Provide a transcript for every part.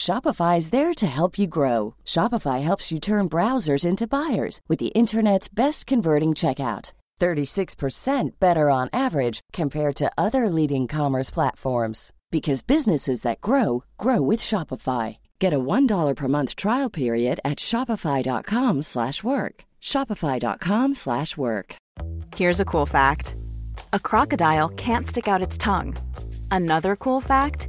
Shopify is there to help you grow. Shopify helps you turn browsers into buyers with the internet's best converting checkout. 36% better on average compared to other leading commerce platforms because businesses that grow grow with Shopify. Get a $1 per month trial period at shopify.com/work. shopify.com/work. Here's a cool fact. A crocodile can't stick out its tongue. Another cool fact,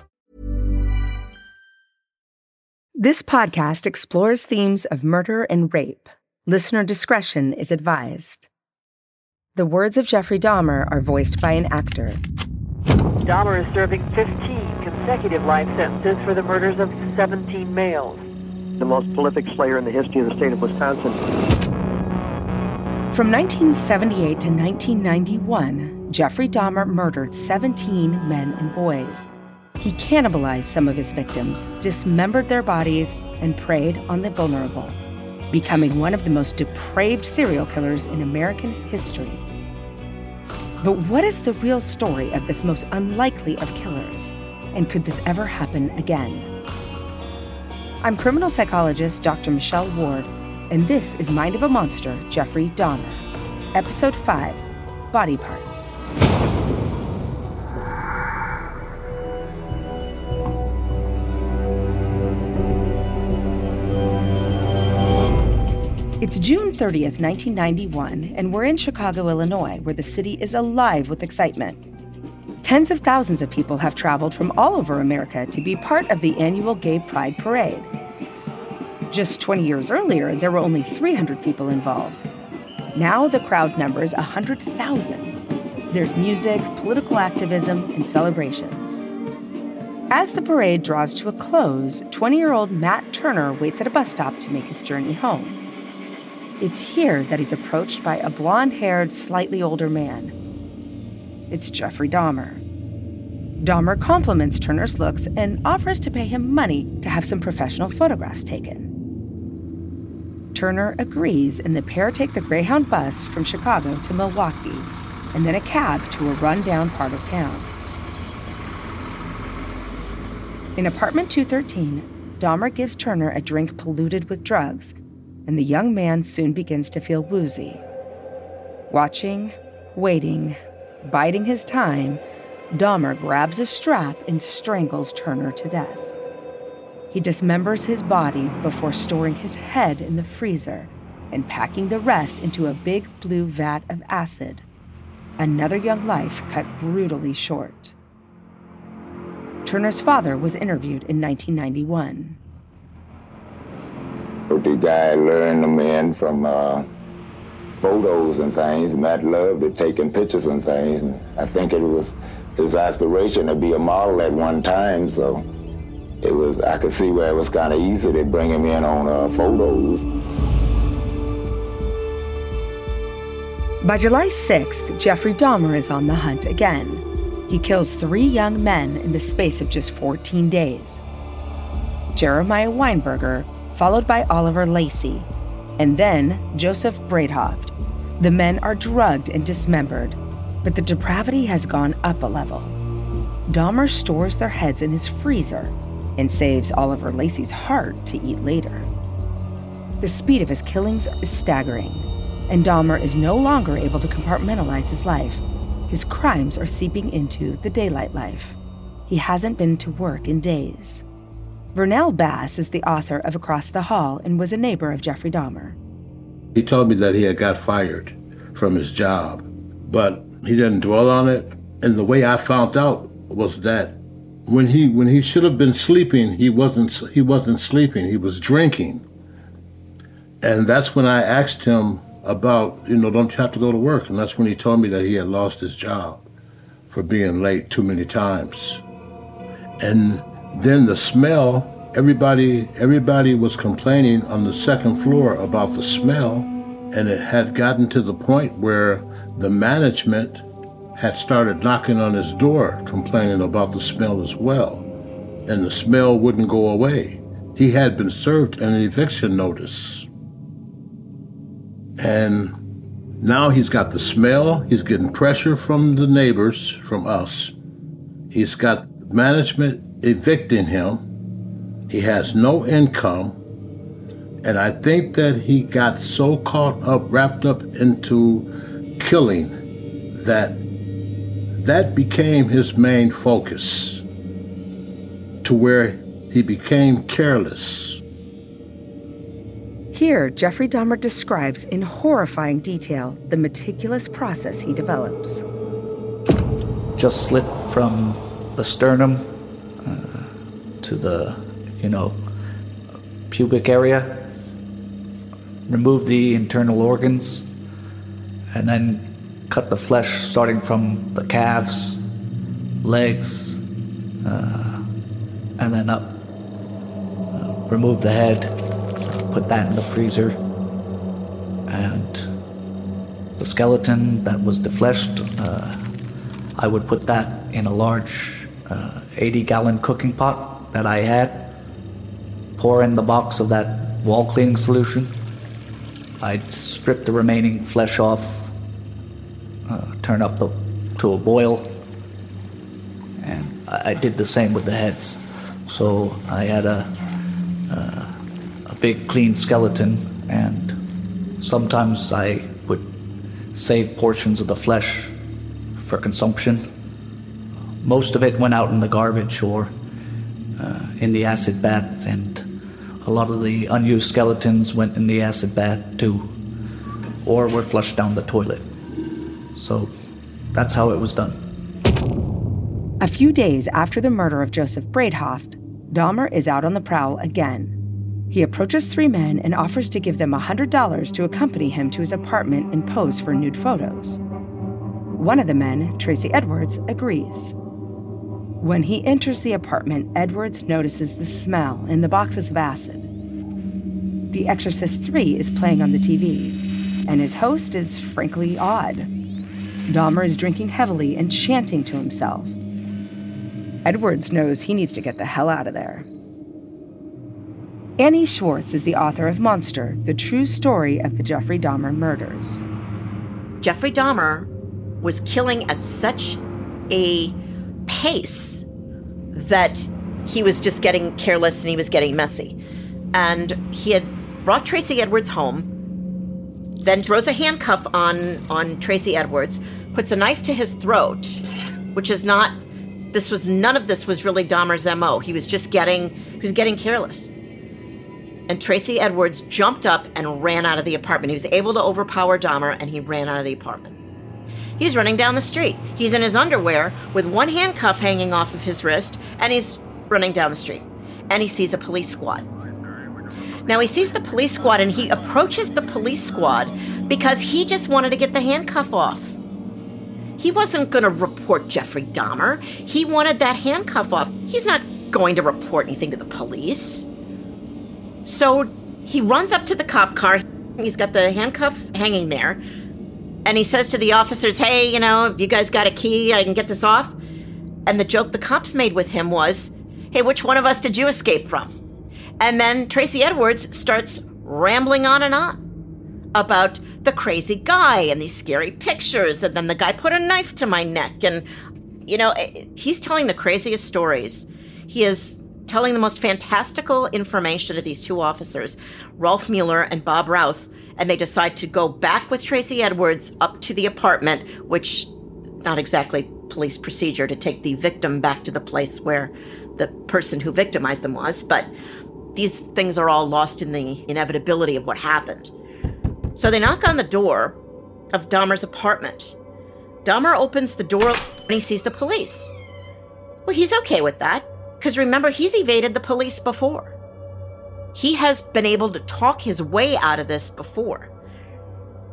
This podcast explores themes of murder and rape. Listener discretion is advised. The words of Jeffrey Dahmer are voiced by an actor. Dahmer is serving 15 consecutive life sentences for the murders of 17 males. The most prolific slayer in the history of the state of Wisconsin. From 1978 to 1991, Jeffrey Dahmer murdered 17 men and boys. He cannibalized some of his victims, dismembered their bodies, and preyed on the vulnerable becoming one of the most depraved serial killers in American history. But what is the real story of this most unlikely of killers? And could this ever happen again? I'm criminal psychologist Dr. Michelle Ward, and this is Mind of a Monster Jeffrey Dahmer, Episode 5 Body Parts. It's June 30th, 1991, and we're in Chicago, Illinois, where the city is alive with excitement. Tens of thousands of people have traveled from all over America to be part of the annual Gay Pride Parade. Just 20 years earlier, there were only 300 people involved. Now the crowd numbers 100,000. There's music, political activism, and celebrations. As the parade draws to a close, 20 year old Matt Turner waits at a bus stop to make his journey home. It's here that he's approached by a blonde haired, slightly older man. It's Jeffrey Dahmer. Dahmer compliments Turner's looks and offers to pay him money to have some professional photographs taken. Turner agrees, and the pair take the Greyhound bus from Chicago to Milwaukee, and then a cab to a rundown part of town. In apartment 213, Dahmer gives Turner a drink polluted with drugs and the young man soon begins to feel woozy. Watching, waiting, biding his time, Dahmer grabs a strap and strangles Turner to death. He dismembers his body before storing his head in the freezer and packing the rest into a big blue vat of acid. Another young life cut brutally short. Turner's father was interviewed in 1991. The guy learned the men from uh, photos and things. And Matt loved it, taking pictures and things. And I think it was his aspiration to be a model at one time, so it was. I could see where it was kind of easy to bring him in on uh, photos. By July 6th, Jeffrey Dahmer is on the hunt again. He kills three young men in the space of just 14 days. Jeremiah Weinberger, followed by Oliver Lacey, and then Joseph Bradehoft. The men are drugged and dismembered, but the depravity has gone up a level. Dahmer stores their heads in his freezer and saves Oliver Lacey's heart to eat later. The speed of his killings is staggering, and Dahmer is no longer able to compartmentalize his life. His crimes are seeping into the daylight life. He hasn't been to work in days. Vernell Bass is the author of Across the Hall and was a neighbor of Jeffrey Dahmer. He told me that he had got fired from his job, but he didn't dwell on it. And the way I found out was that when he when he should have been sleeping, he wasn't he wasn't sleeping. He was drinking. And that's when I asked him about, you know, don't you have to go to work? And that's when he told me that he had lost his job for being late too many times. And then the smell, everybody everybody was complaining on the second floor about the smell, and it had gotten to the point where the management had started knocking on his door complaining about the smell as well. And the smell wouldn't go away. He had been served an eviction notice. And now he's got the smell, he's getting pressure from the neighbors, from us. He's got management evicting him. He has no income. And I think that he got so caught up, wrapped up into killing, that that became his main focus to where he became careless. Here, Jeffrey Dahmer describes in horrifying detail the meticulous process he develops. Just slit from the sternum uh, to the, you know, pubic area, remove the internal organs, and then cut the flesh starting from the calves, legs, uh, and then up. Uh, remove the head, put that in the freezer, and the skeleton that was defleshed, uh, I would put that in a large uh, 80 gallon cooking pot that I had, pour in the box of that wall cleaning solution. I'd strip the remaining flesh off uh, turn up the, to a boil. And I, I, did the same with the heads. So I had a, uh, a big clean skeleton, and sometimes I would save portions of the flesh for consumption. Most of it went out in the garbage or uh, in the acid bath, and a lot of the unused skeletons went in the acid bath too, or were flushed down the toilet. So that's how it was done. A few days after the murder of Joseph Bradehoft, Dahmer is out on the prowl again. He approaches three men and offers to give them $100 to accompany him to his apartment and pose for nude photos. One of the men, Tracy Edwards, agrees. When he enters the apartment, Edwards notices the smell and the boxes of acid. The Exorcist 3 is playing on the TV, and his host is frankly odd. Dahmer is drinking heavily and chanting to himself. Edwards knows he needs to get the hell out of there. Annie Schwartz is the author of Monster, the true story of the Jeffrey Dahmer murders. Jeffrey Dahmer was killing at such a pace that he was just getting careless and he was getting messy. And he had brought Tracy Edwards home, then throws a handcuff on on Tracy Edwards, puts a knife to his throat, which is not this was none of this was really Dahmer's MO. He was just getting he was getting careless. And Tracy Edwards jumped up and ran out of the apartment. He was able to overpower Dahmer and he ran out of the apartment. He's running down the street. He's in his underwear with one handcuff hanging off of his wrist and he's running down the street. And he sees a police squad. Now he sees the police squad and he approaches the police squad because he just wanted to get the handcuff off. He wasn't going to report Jeffrey Dahmer. He wanted that handcuff off. He's not going to report anything to the police. So he runs up to the cop car. He's got the handcuff hanging there. And he says to the officers, Hey, you know, if you guys got a key? I can get this off. And the joke the cops made with him was, Hey, which one of us did you escape from? And then Tracy Edwards starts rambling on and on about the crazy guy and these scary pictures. And then the guy put a knife to my neck. And, you know, eh, he's telling the craziest stories. He is telling the most fantastical information to these two officers, Rolf Mueller and Bob Rauth. And they decide to go back with Tracy Edwards up to the apartment, which, not exactly police procedure to take the victim back to the place where the person who victimized them was, but these things are all lost in the inevitability of what happened. So they knock on the door of Dahmer's apartment. Dahmer opens the door and he sees the police. Well, he's okay with that, because remember, he's evaded the police before. He has been able to talk his way out of this before.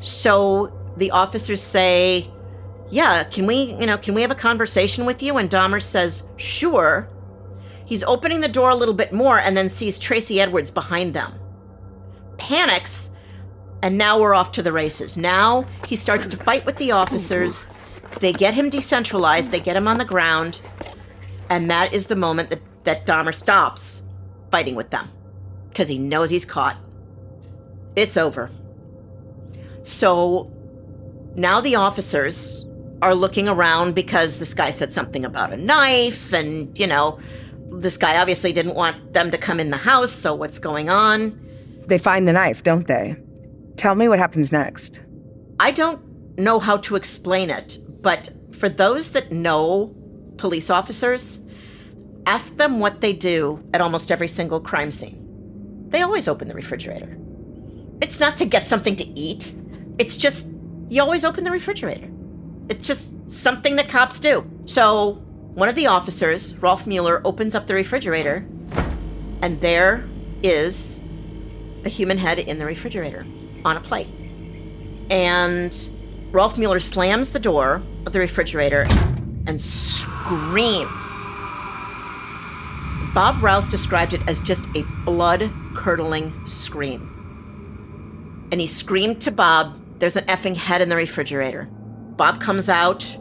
So the officers say, Yeah, can we, you know, can we have a conversation with you? And Dahmer says, Sure. He's opening the door a little bit more and then sees Tracy Edwards behind them. Panics and now we're off to the races. Now he starts to fight with the officers. They get him decentralized, they get him on the ground. And that is the moment that, that Dahmer stops fighting with them because he knows he's caught. It's over. So now the officers are looking around because this guy said something about a knife, and, you know, this guy obviously didn't want them to come in the house, so what's going on? They find the knife, don't they? Tell me what happens next. I don't know how to explain it, but for those that know police officers, ask them what they do at almost every single crime scene. They always open the refrigerator. It's not to get something to eat, it's just you always open the refrigerator. It's just something that cops do. So, one of the officers, Rolf Mueller, opens up the refrigerator, and there is a human head in the refrigerator on a plate. And Rolf Mueller slams the door of the refrigerator and screams. Bob Rauth described it as just a blood curdling scream. And he screamed to Bob, There's an effing head in the refrigerator. Bob comes out.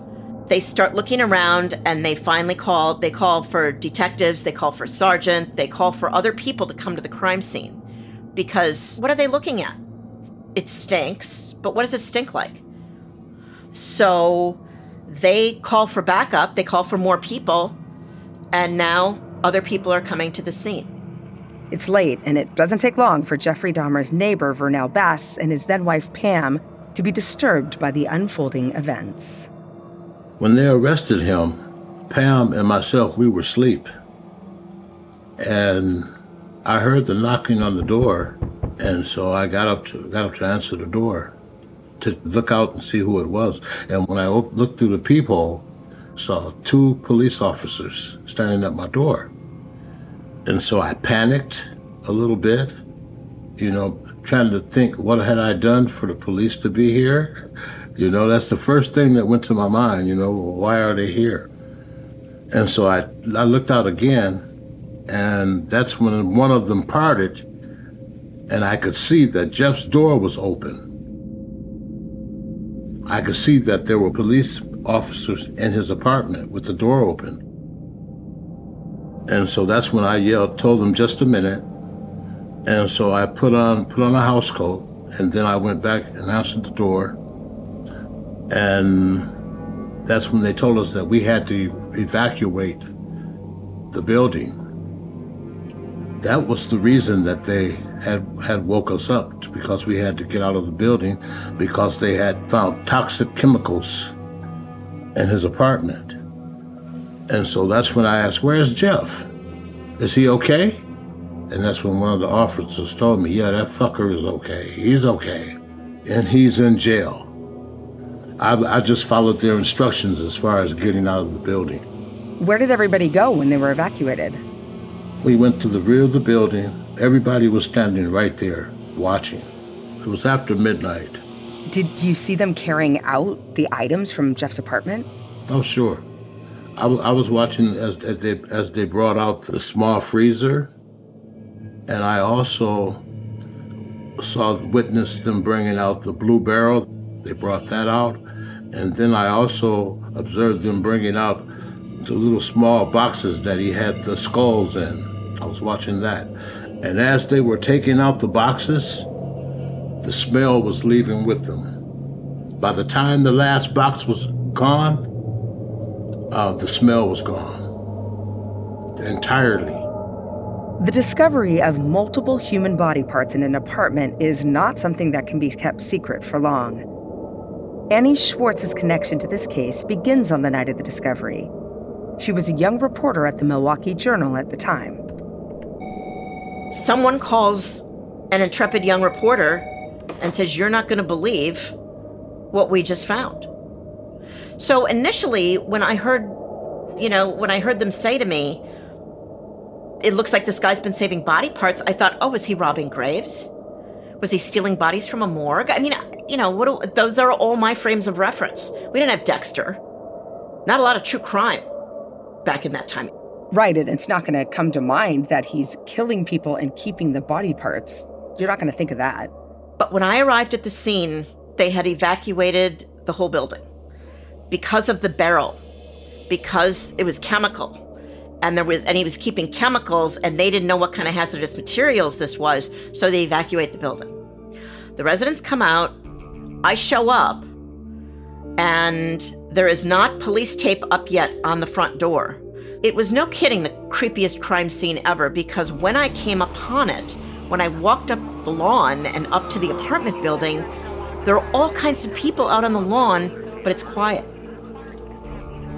They start looking around and they finally call. They call for detectives, they call for sergeant, they call for other people to come to the crime scene. Because what are they looking at? it stinks, but what does it stink like? So they call for backup, they call for more people, and now other people are coming to the scene. It's late, and it doesn't take long for Jeffrey Dahmer's neighbor, Vernell Bass, and his then wife, Pam, to be disturbed by the unfolding events. When they arrested him, Pam and myself, we were asleep. And I heard the knocking on the door, and so I got up to got up to answer the door, to look out and see who it was. And when I looked through the peephole, saw two police officers standing at my door. And so I panicked a little bit, you know, trying to think what had I done for the police to be here. You know, that's the first thing that went to my mind. You know, why are they here? And so I I looked out again, and that's when one of them parted and I could see that Jeff's door was open. I could see that there were police officers in his apartment with the door open. And so that's when I yelled, told them just a minute. And so I put on put on a house coat and then I went back and answered the door. And that's when they told us that we had to evacuate the building. That was the reason that they had had woke us up because we had to get out of the building because they had found toxic chemicals in his apartment. And so that's when I asked, "Where's Jeff? Is he okay?" And that's when one of the officers told me, "Yeah, that fucker is okay. He's okay, and he's in jail." I, I just followed their instructions as far as getting out of the building. Where did everybody go when they were evacuated? We went to the rear of the building Everybody was standing right there watching. It was after midnight. Did you see them carrying out the items from Jeff's apartment? Oh, sure. I, w- I was watching as, as, they, as they brought out the small freezer, and I also saw, witnessed them bringing out the blue barrel. They brought that out. And then I also observed them bringing out the little small boxes that he had the skulls in. I was watching that. And as they were taking out the boxes, the smell was leaving with them. By the time the last box was gone, uh, the smell was gone entirely. The discovery of multiple human body parts in an apartment is not something that can be kept secret for long. Annie Schwartz's connection to this case begins on the night of the discovery. She was a young reporter at the Milwaukee Journal at the time. Someone calls an intrepid young reporter and says, You're not going to believe what we just found. So initially, when I heard, you know, when I heard them say to me, it looks like this guy's been saving body parts, I thought, oh, was he robbing graves? Was he stealing bodies from a morgue? I mean, you know, what do, those are all my frames of reference. We didn't have Dexter. Not a lot of true crime back in that time. Right, and it's not going to come to mind that he's killing people and keeping the body parts. You're not going to think of that. But when I arrived at the scene, they had evacuated the whole building because of the barrel, because it was chemical. And there was, and he was keeping chemicals, and they didn't know what kind of hazardous materials this was, so they evacuate the building. The residents come out. I show up, and there is not police tape up yet on the front door. It was no kidding the creepiest crime scene ever because when I came upon it, when I walked up the lawn and up to the apartment building, there are all kinds of people out on the lawn, but it's quiet.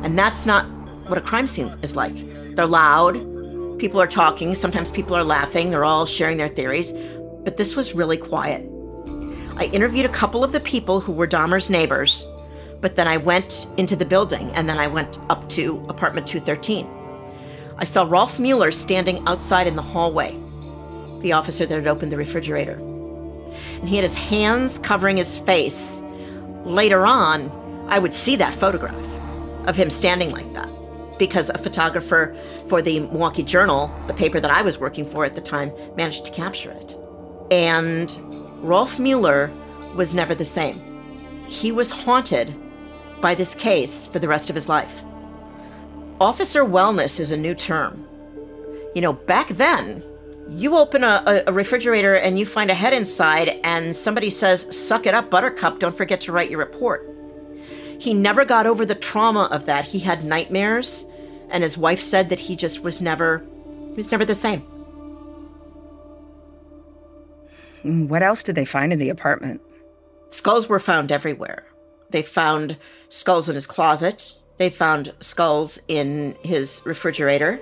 And that's not what a crime scene is like. They're loud, people are talking, sometimes people are laughing, they're all sharing their theories, but this was really quiet. I interviewed a couple of the people who were Dahmer's neighbors, but then I went into the building and then I went up to apartment 213. I saw Rolf Mueller standing outside in the hallway, the officer that had opened the refrigerator. And he had his hands covering his face. Later on, I would see that photograph of him standing like that because a photographer for the Milwaukee Journal, the paper that I was working for at the time, managed to capture it. And Rolf Mueller was never the same. He was haunted by this case for the rest of his life. Officer wellness is a new term. You know, back then, you open a, a, refrigerator and you find a head inside, and somebody says, Suck it up, Buttercup, don't forget to write your report. He never got over the trauma of that. He had nightmares, and his wife said that he just was never, he was never the same. What else did they find in the apartment? Skulls were found everywhere. They found skulls in his closet. They found skulls in his refrigerator.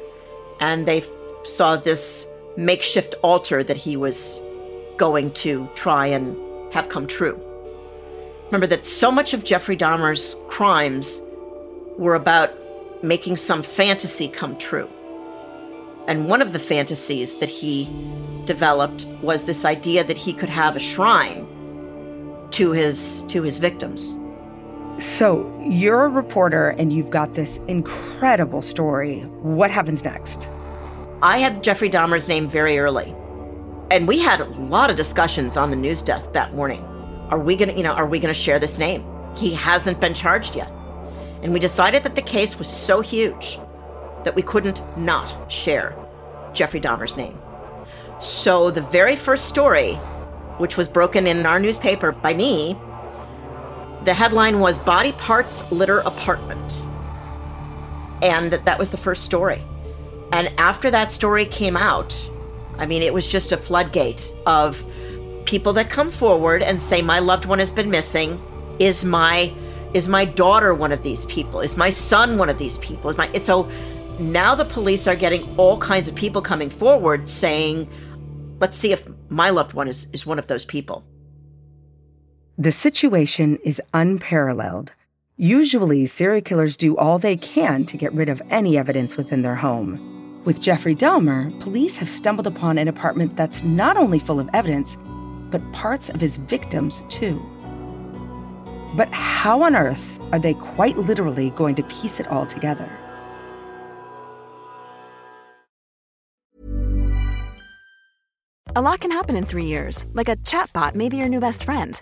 And they saw this makeshift altar that he was going to try and have come true. Remember that so much of Jeffrey Dahmer's crimes were about making some fantasy come true. And one of the fantasies that he developed was this idea that he could have a shrine to his to his victims. So, you're a reporter and you've got this incredible story. What happens next? I had Jeffrey Dahmer's name very early. And we had a lot of discussions on the news desk that morning. Are we going to, you know, are we going to share this name? He hasn't been charged yet. And we decided that the case was so huge that we couldn't not share Jeffrey Dahmer's name. So the very first story, which was broken in our newspaper by me, the headline was Body Parts Litter Apartment. And that was the first story. And after that story came out, I mean, it was just a floodgate of people that come forward and say, My loved one has been missing. Is my is my daughter one of these people? Is my son one of these people? Is my so now the police are getting all kinds of people coming forward saying, let's see if my loved one is, is one of those people. The situation is unparalleled. Usually, serial killers do all they can to get rid of any evidence within their home. With Jeffrey Dahmer, police have stumbled upon an apartment that's not only full of evidence, but parts of his victims, too. But how on earth are they quite literally going to piece it all together? A lot can happen in three years, like a chatbot may be your new best friend.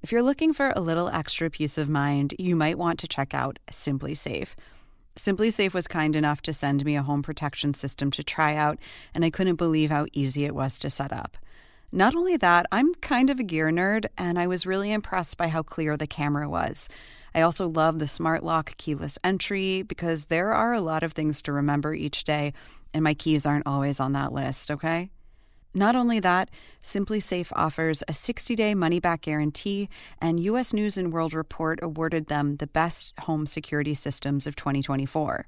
If you're looking for a little extra peace of mind, you might want to check out SimpliSafe. Simply Safe was kind enough to send me a home protection system to try out, and I couldn't believe how easy it was to set up. Not only that, I'm kind of a gear nerd, and I was really impressed by how clear the camera was. I also love the smart lock keyless entry because there are a lot of things to remember each day, and my keys aren't always on that list, okay? Not only that, SimpliSafe offers a 60-day money-back guarantee, and US News and World Report awarded them the best home security systems of 2024.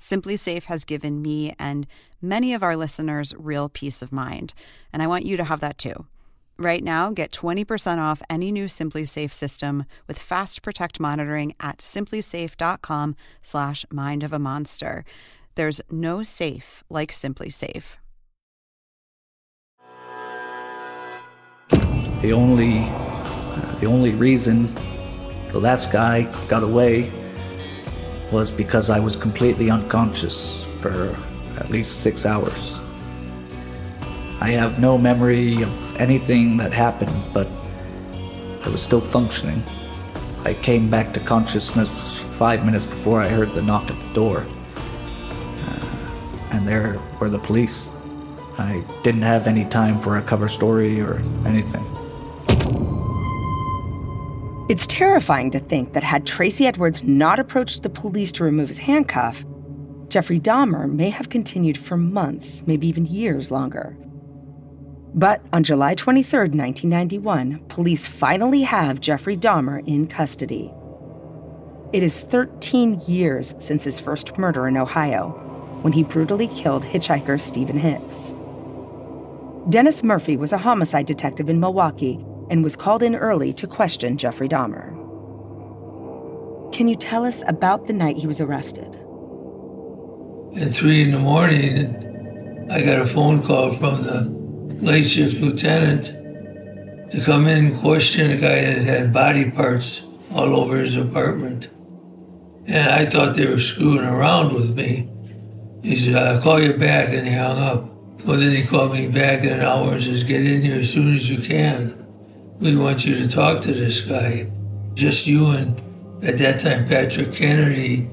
SimpliSafe has given me and many of our listeners real peace of mind, and I want you to have that too. Right now, get 20% off any new SimpliSafe system with Fast Protect monitoring at simplisafe.com slash mind of a monster. There's no safe like SimpliSafe. The only, uh, the only reason the last guy got away was because I was completely unconscious for at least six hours. I have no memory of anything that happened, but I was still functioning. I came back to consciousness five minutes before I heard the knock at the door. Uh, and there were the police. I didn't have any time for a cover story or anything. It's terrifying to think that had Tracy Edwards not approached the police to remove his handcuff, Jeffrey Dahmer may have continued for months, maybe even years longer. But on July 23, 1991, police finally have Jeffrey Dahmer in custody. It is 13 years since his first murder in Ohio, when he brutally killed hitchhiker Stephen Hicks. Dennis Murphy was a homicide detective in Milwaukee and was called in early to question Jeffrey Dahmer. Can you tell us about the night he was arrested? At three in the morning, I got a phone call from the late shift lieutenant to come in and question a guy that had body parts all over his apartment. And I thought they were screwing around with me. He said, I'll call you back, and he hung up. Well, then he called me back in an hour and says, Get in here as soon as you can. We want you to talk to this guy. Just you and, at that time, Patrick Kennedy,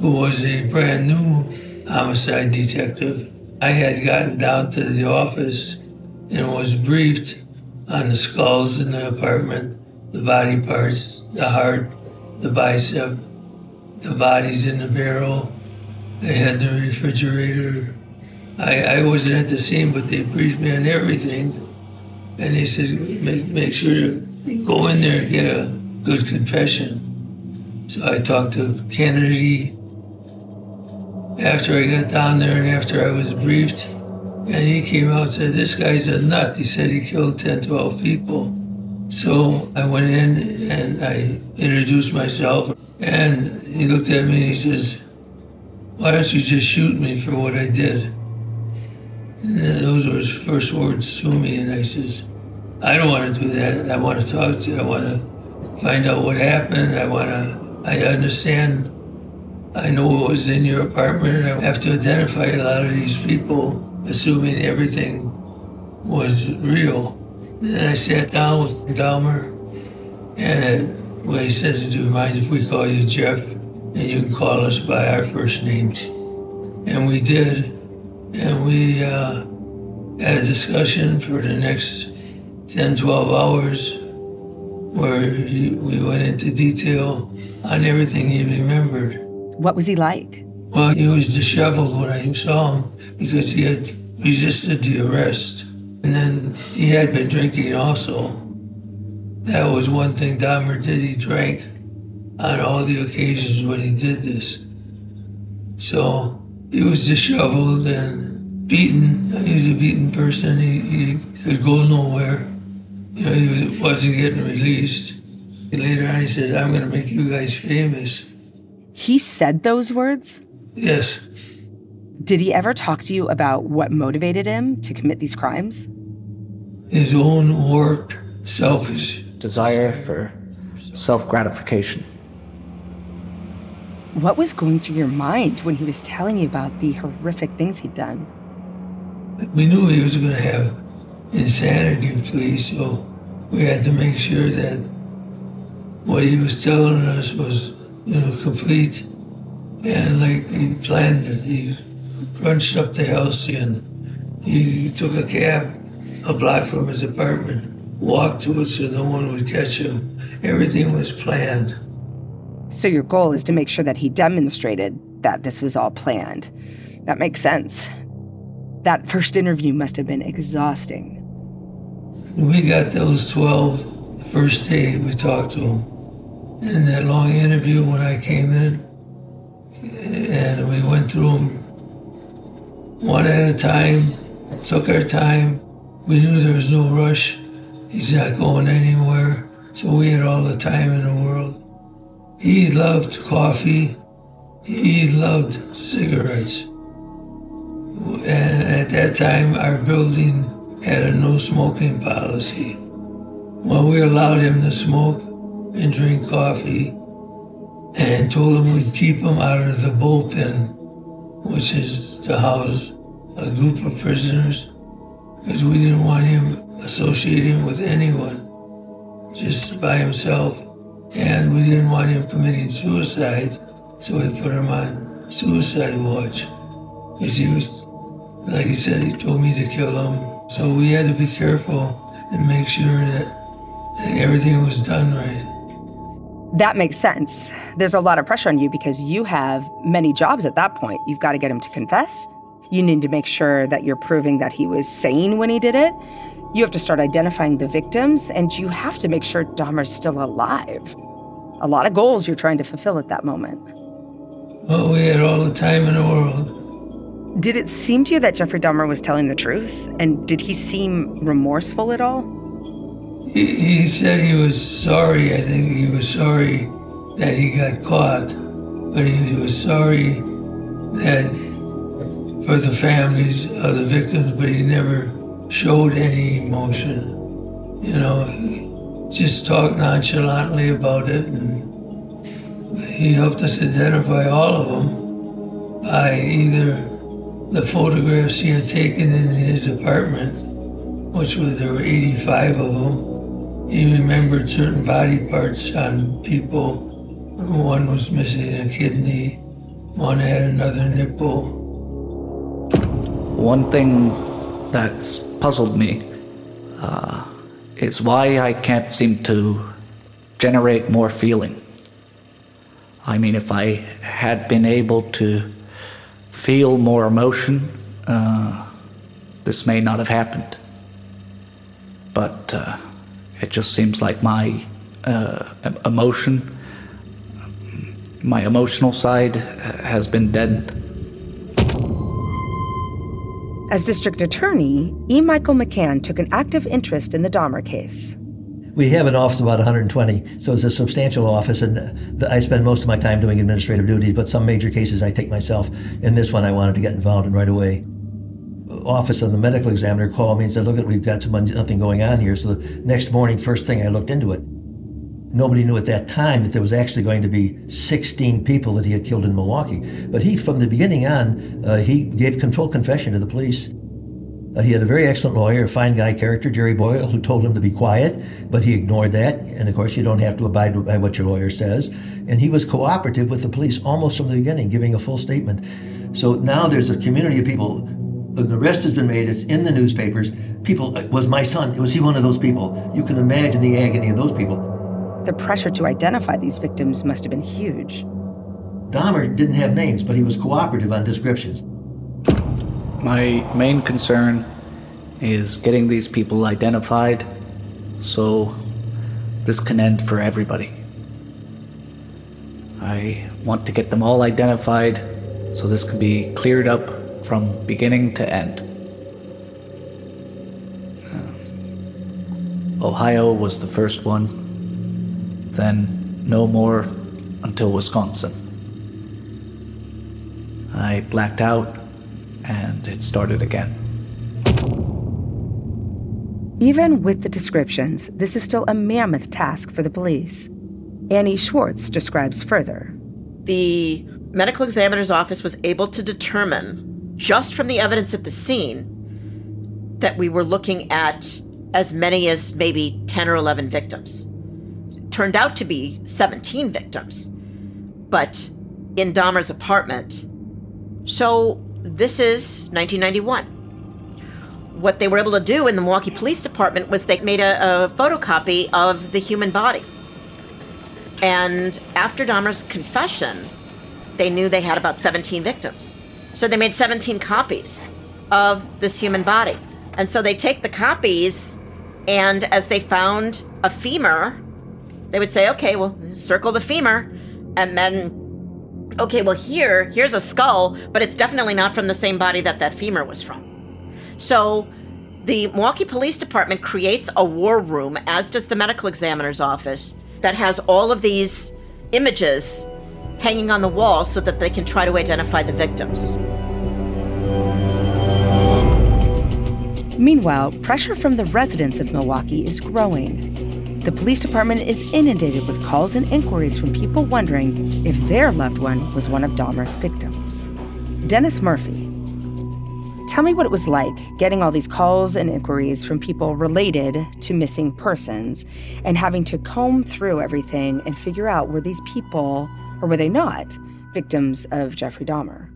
who was a brand new homicide detective. I had gotten down to the office and was briefed on the skulls in the apartment, the body parts, the heart, the bicep, the bodies in the barrel. They had the refrigerator. I, I wasn't at the scene, but they briefed me on everything. And he says, make, make sure to go in there and get a good confession. So I talked to Kennedy after I got down there and after I was briefed. And he came out and said, This guy's a nut. He said he killed 10, 12 people. So I went in and I introduced myself. And he looked at me and he says, Why don't you just shoot me for what I did? And those were his first words to me. And I says, I don't want to do that. I want to talk to you. I want to find out what happened. I want to, I understand I know it was in your apartment, I have to identify a lot of these people, assuming everything was real. Then I sat down with Dahmer, and well, he says, Do you mind if we call you Jeff? And you can call us by our first names. And we did. And we uh, had a discussion for the next 10, 12 hours where he, we went into detail on everything he remembered. What was he like? Well, he was disheveled when I saw him because he had resisted the arrest. And then he had been drinking also. That was one thing Dahmer did. He drank on all the occasions when he did this. So he was disheveled and beaten. He was a beaten person. He, he could go nowhere. You know, he wasn't getting released. And later on, he said, I'm going to make you guys famous. He said those words? Yes. Did he ever talk to you about what motivated him to commit these crimes? His own warped, selfish desire for self gratification. What was going through your mind when he was telling you about the horrific things he'd done? We knew he was going to have insanity pleas, so we had to make sure that what he was telling us was, you know, complete. And like he planned it, he crunched up the house and he took a cab a block from his apartment, walked to it so no one would catch him. Everything was planned. So your goal is to make sure that he demonstrated that this was all planned. That makes sense. That first interview must have been exhausting. We got those 12 the first day we talked to him. In that long interview when I came in, and we went through them one at a time, took our time. We knew there was no rush. He's not going anywhere. So we had all the time in the world. He loved coffee. He loved cigarettes. And at that time, our building had a no smoking policy. Well, we allowed him to smoke and drink coffee and told him we'd keep him out of the bullpen, which is to house a group of prisoners, because we didn't want him associating with anyone, just by himself. And we didn't want him committing suicide, so we put him on suicide watch. Because he was, like he said, he told me to kill him. So we had to be careful and make sure that, that everything was done right. That makes sense. There's a lot of pressure on you because you have many jobs at that point. You've got to get him to confess. You need to make sure that you're proving that he was sane when he did it. You have to start identifying the victims, and you have to make sure Dahmer's still alive. A lot of goals you're trying to fulfill at that moment. Well, we had all the time in the world. Did it seem to you that Jeffrey Dahmer was telling the truth? And did he seem remorseful at all? He, he said he was sorry. I think he was sorry that he got caught, but he was sorry that for the families of the victims, but he never showed any emotion. You know, he just talked nonchalantly about it, and he helped us identify all of them by either the photographs he had taken in his apartment, which was there were 85 of them. He remembered certain body parts on people. One was missing a kidney, one had another nipple. One thing that's puzzled me uh, is why I can't seem to generate more feeling. I mean, if I had been able to feel more emotion, uh, this may not have happened. But uh, it just seems like my uh, emotion, my emotional side, has been dead as district attorney, E. Michael McCann took an active interest in the Dahmer case. We have an office of about 120, so it's a substantial office, and I spend most of my time doing administrative duties, but some major cases I take myself. In this one, I wanted to get involved in right away. Office of the medical examiner called me and said, Look, at we've got something going on here. So the next morning, first thing, I looked into it. Nobody knew at that time that there was actually going to be 16 people that he had killed in Milwaukee. But he, from the beginning on, uh, he gave full confession to the police. Uh, he had a very excellent lawyer, a fine guy character, Jerry Boyle, who told him to be quiet, but he ignored that. And of course, you don't have to abide by what your lawyer says. And he was cooperative with the police almost from the beginning, giving a full statement. So now there's a community of people. An arrest has been made. It's in the newspapers. People, was my son? Was he one of those people? You can imagine the agony of those people. The pressure to identify these victims must have been huge. Dahmer didn't have names, but he was cooperative on descriptions. My main concern is getting these people identified so this can end for everybody. I want to get them all identified so this can be cleared up from beginning to end. Uh, Ohio was the first one, then no more until Wisconsin. I blacked out and it started again. Even with the descriptions, this is still a mammoth task for the police. Annie Schwartz describes further. The medical examiner's office was able to determine, just from the evidence at the scene, that we were looking at as many as maybe 10 or 11 victims. It turned out to be 17 victims, but in Dahmer's apartment. So this is 1991. What they were able to do in the Milwaukee Police Department was they made a, a photocopy of the human body. And after Dahmer's confession, they knew they had about 17 victims. So they made 17 copies of this human body. And so they take the copies, and as they found a femur, they would say, okay, well, circle the femur. And then okay, well, here, here's a skull, but it's definitely not from the same body that that femur was from. So the Milwaukee Police Department creates a war room, as does the medical examiner's office, that has all of these images hanging on the wall so that they can try to identify the victims. Meanwhile, pressure from the residents of Milwaukee is growing. The police department is inundated with calls and inquiries from people wondering if their loved one was one of Dahmer's victims. Dennis Murphy. Tell me what it was like getting all these calls and inquiries from people related to missing persons and having to comb through everything and figure out were these people, or were they not, victims of Jeffrey Dahmer?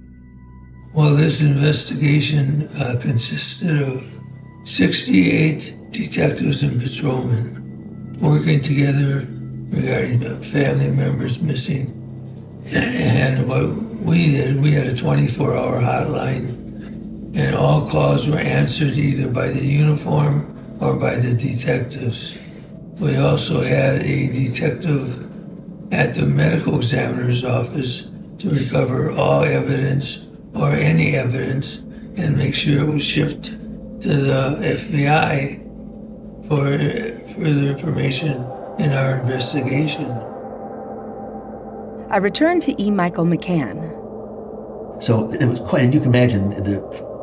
Well, this investigation uh, consisted of 68 detectives and patrolmen working together regarding family members missing. And what we did, we had a 24 hour hotline, and all calls were answered either by the uniform or by the detectives. We also had a detective at the medical examiner's office to recover all evidence or any evidence and make sure it was shipped to the FBI for further information in our investigation. I returned to E. Michael McCann. So it was quite, you can imagine the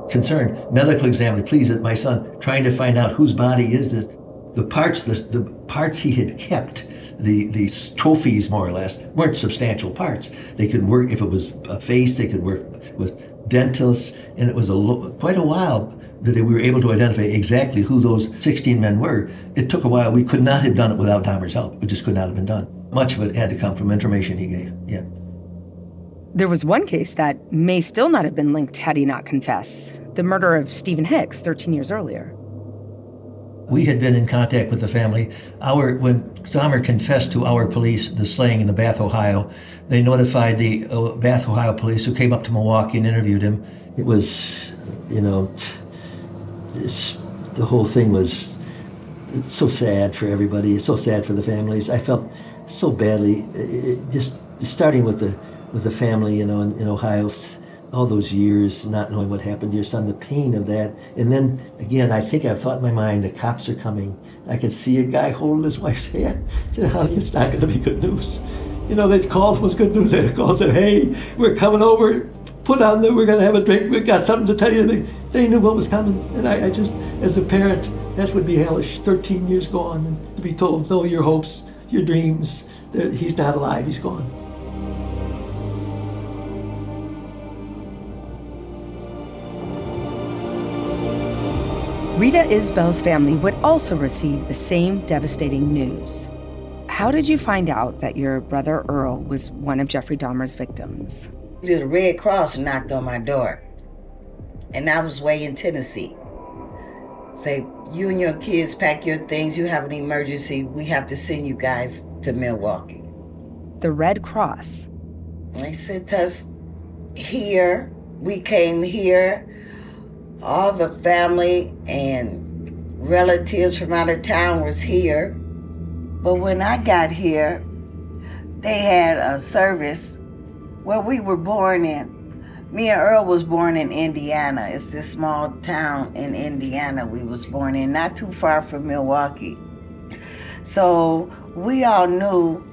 concern. Medical examiner, please, my son, trying to find out whose body is this. The parts, the, the parts he had kept, the these trophies more or less, weren't substantial parts. They could work if it was a face. They could work with dentists, and it was a lo- quite a while that we were able to identify exactly who those 16 men were. It took a while. We could not have done it without Dahmer's help. It just could not have been done. Much of it had to come from information he gave. Yeah. There was one case that may still not have been linked had he not confessed the murder of Steven Hicks 13 years earlier. We had been in contact with the family. Our when Dahmer confessed to our police the slaying in the Bath, Ohio, they notified the uh, Bath, Ohio police who came up to Milwaukee and interviewed him. It was, you know, the whole thing was so sad for everybody, It's so sad for the families. I felt so badly, it, just starting with the with the family, you know, in, in, Ohio, all those years not knowing what happened to your son, the pain of that, and then again, I think I thought in my mind, the cops are coming. I could see a guy holding his wife's hand. I said, "Honey, it's not going to be good news." You know, they called was good news. They called said, "Hey, we're coming over put on there, we're going to have a drink, we've got something to tell you. They knew what was coming. And I, I just, as a parent, that would be hellish. 13 years gone and to be told, no, your hopes, your dreams. He's not alive, he's gone. Rita Isbell's family would also receive the same devastating news. How did you find out that your brother Errol was one of Jeffrey Dahmer's victims? The Red Cross knocked on my door, and I was way in Tennessee. Say, you and your kids pack your things, you have an emergency, we have to send you guys to Milwaukee. The Red Cross. They sent us here. We came here all the family and relatives from out of town was here. But when I got here, they had a service where we were born in. Me and Errol was born in Indiana. It's this small town in Indiana we was born in, not too far from Milwaukee. So we all knew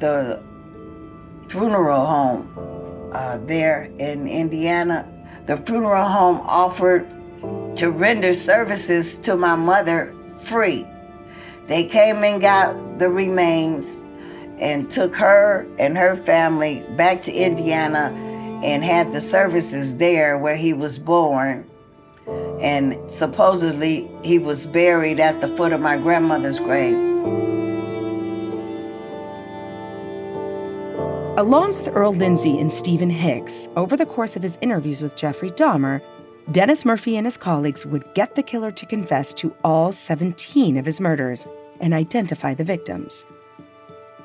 the funeral home uh, there in Indiana the funeral home offered to render services to my mother free. They came and got the remains and took her and her family back to Indiana and had the services there where he was born. And supposedly he was buried at the foot of my grandmother's grave. Along with Errol Lindsey and Steven Hicks, over the course of his interviews with Jeffrey Dahmer, Dennis Murphy and his colleagues would get the killer to confess to all 17 of his murders and identify the victims.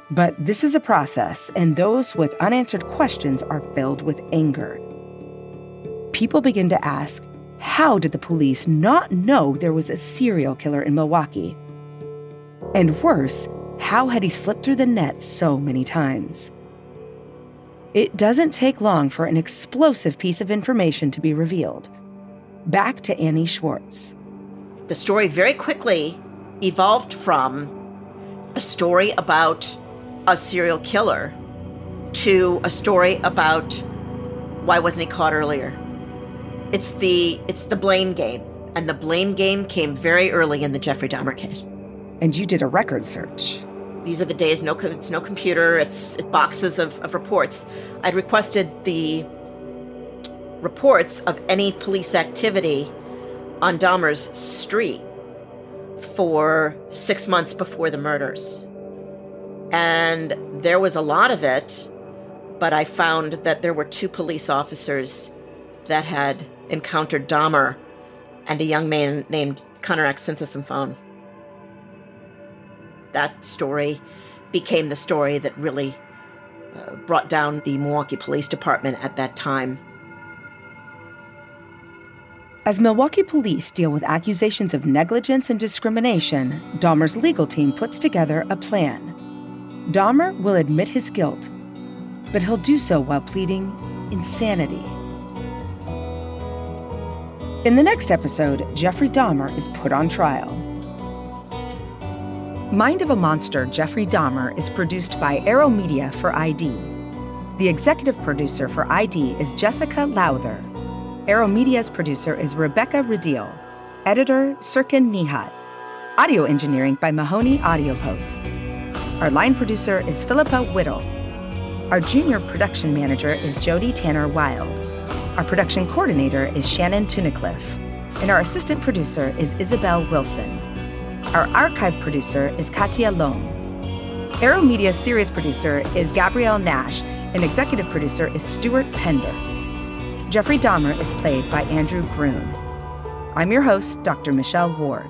But this is a process, and those with unanswered questions are filled with anger. People begin to ask how did the police not know there was a serial killer in Milwaukee? And worse, how had he slipped through the net so many times? It doesn't take long for an explosive piece of information to be revealed. Back to Annie Schwartz. The story very quickly evolved from a story about a serial killer to a story about why wasn't he caught earlier? It's the it's the blame game, and the blame game came very early in the Jeffrey Dahmer case. And you did a record search. These are the days, no, it's no computer, it's, it's boxes of, of reports. I'd requested the reports of any police activity on Dahmer's street for six months before the murders. And there was a lot of it, but I found that there were two police officers that had encountered Dahmer and a young man named Connor X. that story became the story that really uh, brought down the Milwaukee Police Department at that time. As Milwaukee police deal with accusations of negligence and discrimination, Dahmer's legal team puts together a plan. Dahmer will admit his guilt, but he'll do so while pleading insanity. In the next episode, Jeffrey Dahmer is put on trial. Mind of a Monster Jeffrey Dahmer is produced by Arrow Media for ID. The executive producer for ID is Jessica Lowther. Arrow Media's producer is Rebecca Radiel. Editor Sirkin Nihat. Audio engineering by Mahoney Audio Post. Our line producer is Philippa Whittle. Our junior production manager is Jody Tanner Wild. Our production coordinator is Shannon Tunicliffe. And our assistant producer is Isabel Wilson. Our archive producer is Katia Lom. Arrow Media's series producer is Gabrielle Nash, and executive producer is Stuart Pender. Jeffrey Dahmer is played by Andrew Groon. I'm your host, Dr. Michelle Ward.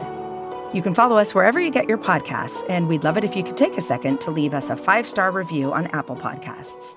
You can follow us wherever you get your podcasts, and we'd love it if you could take a second to leave us a five star review on Apple Podcasts.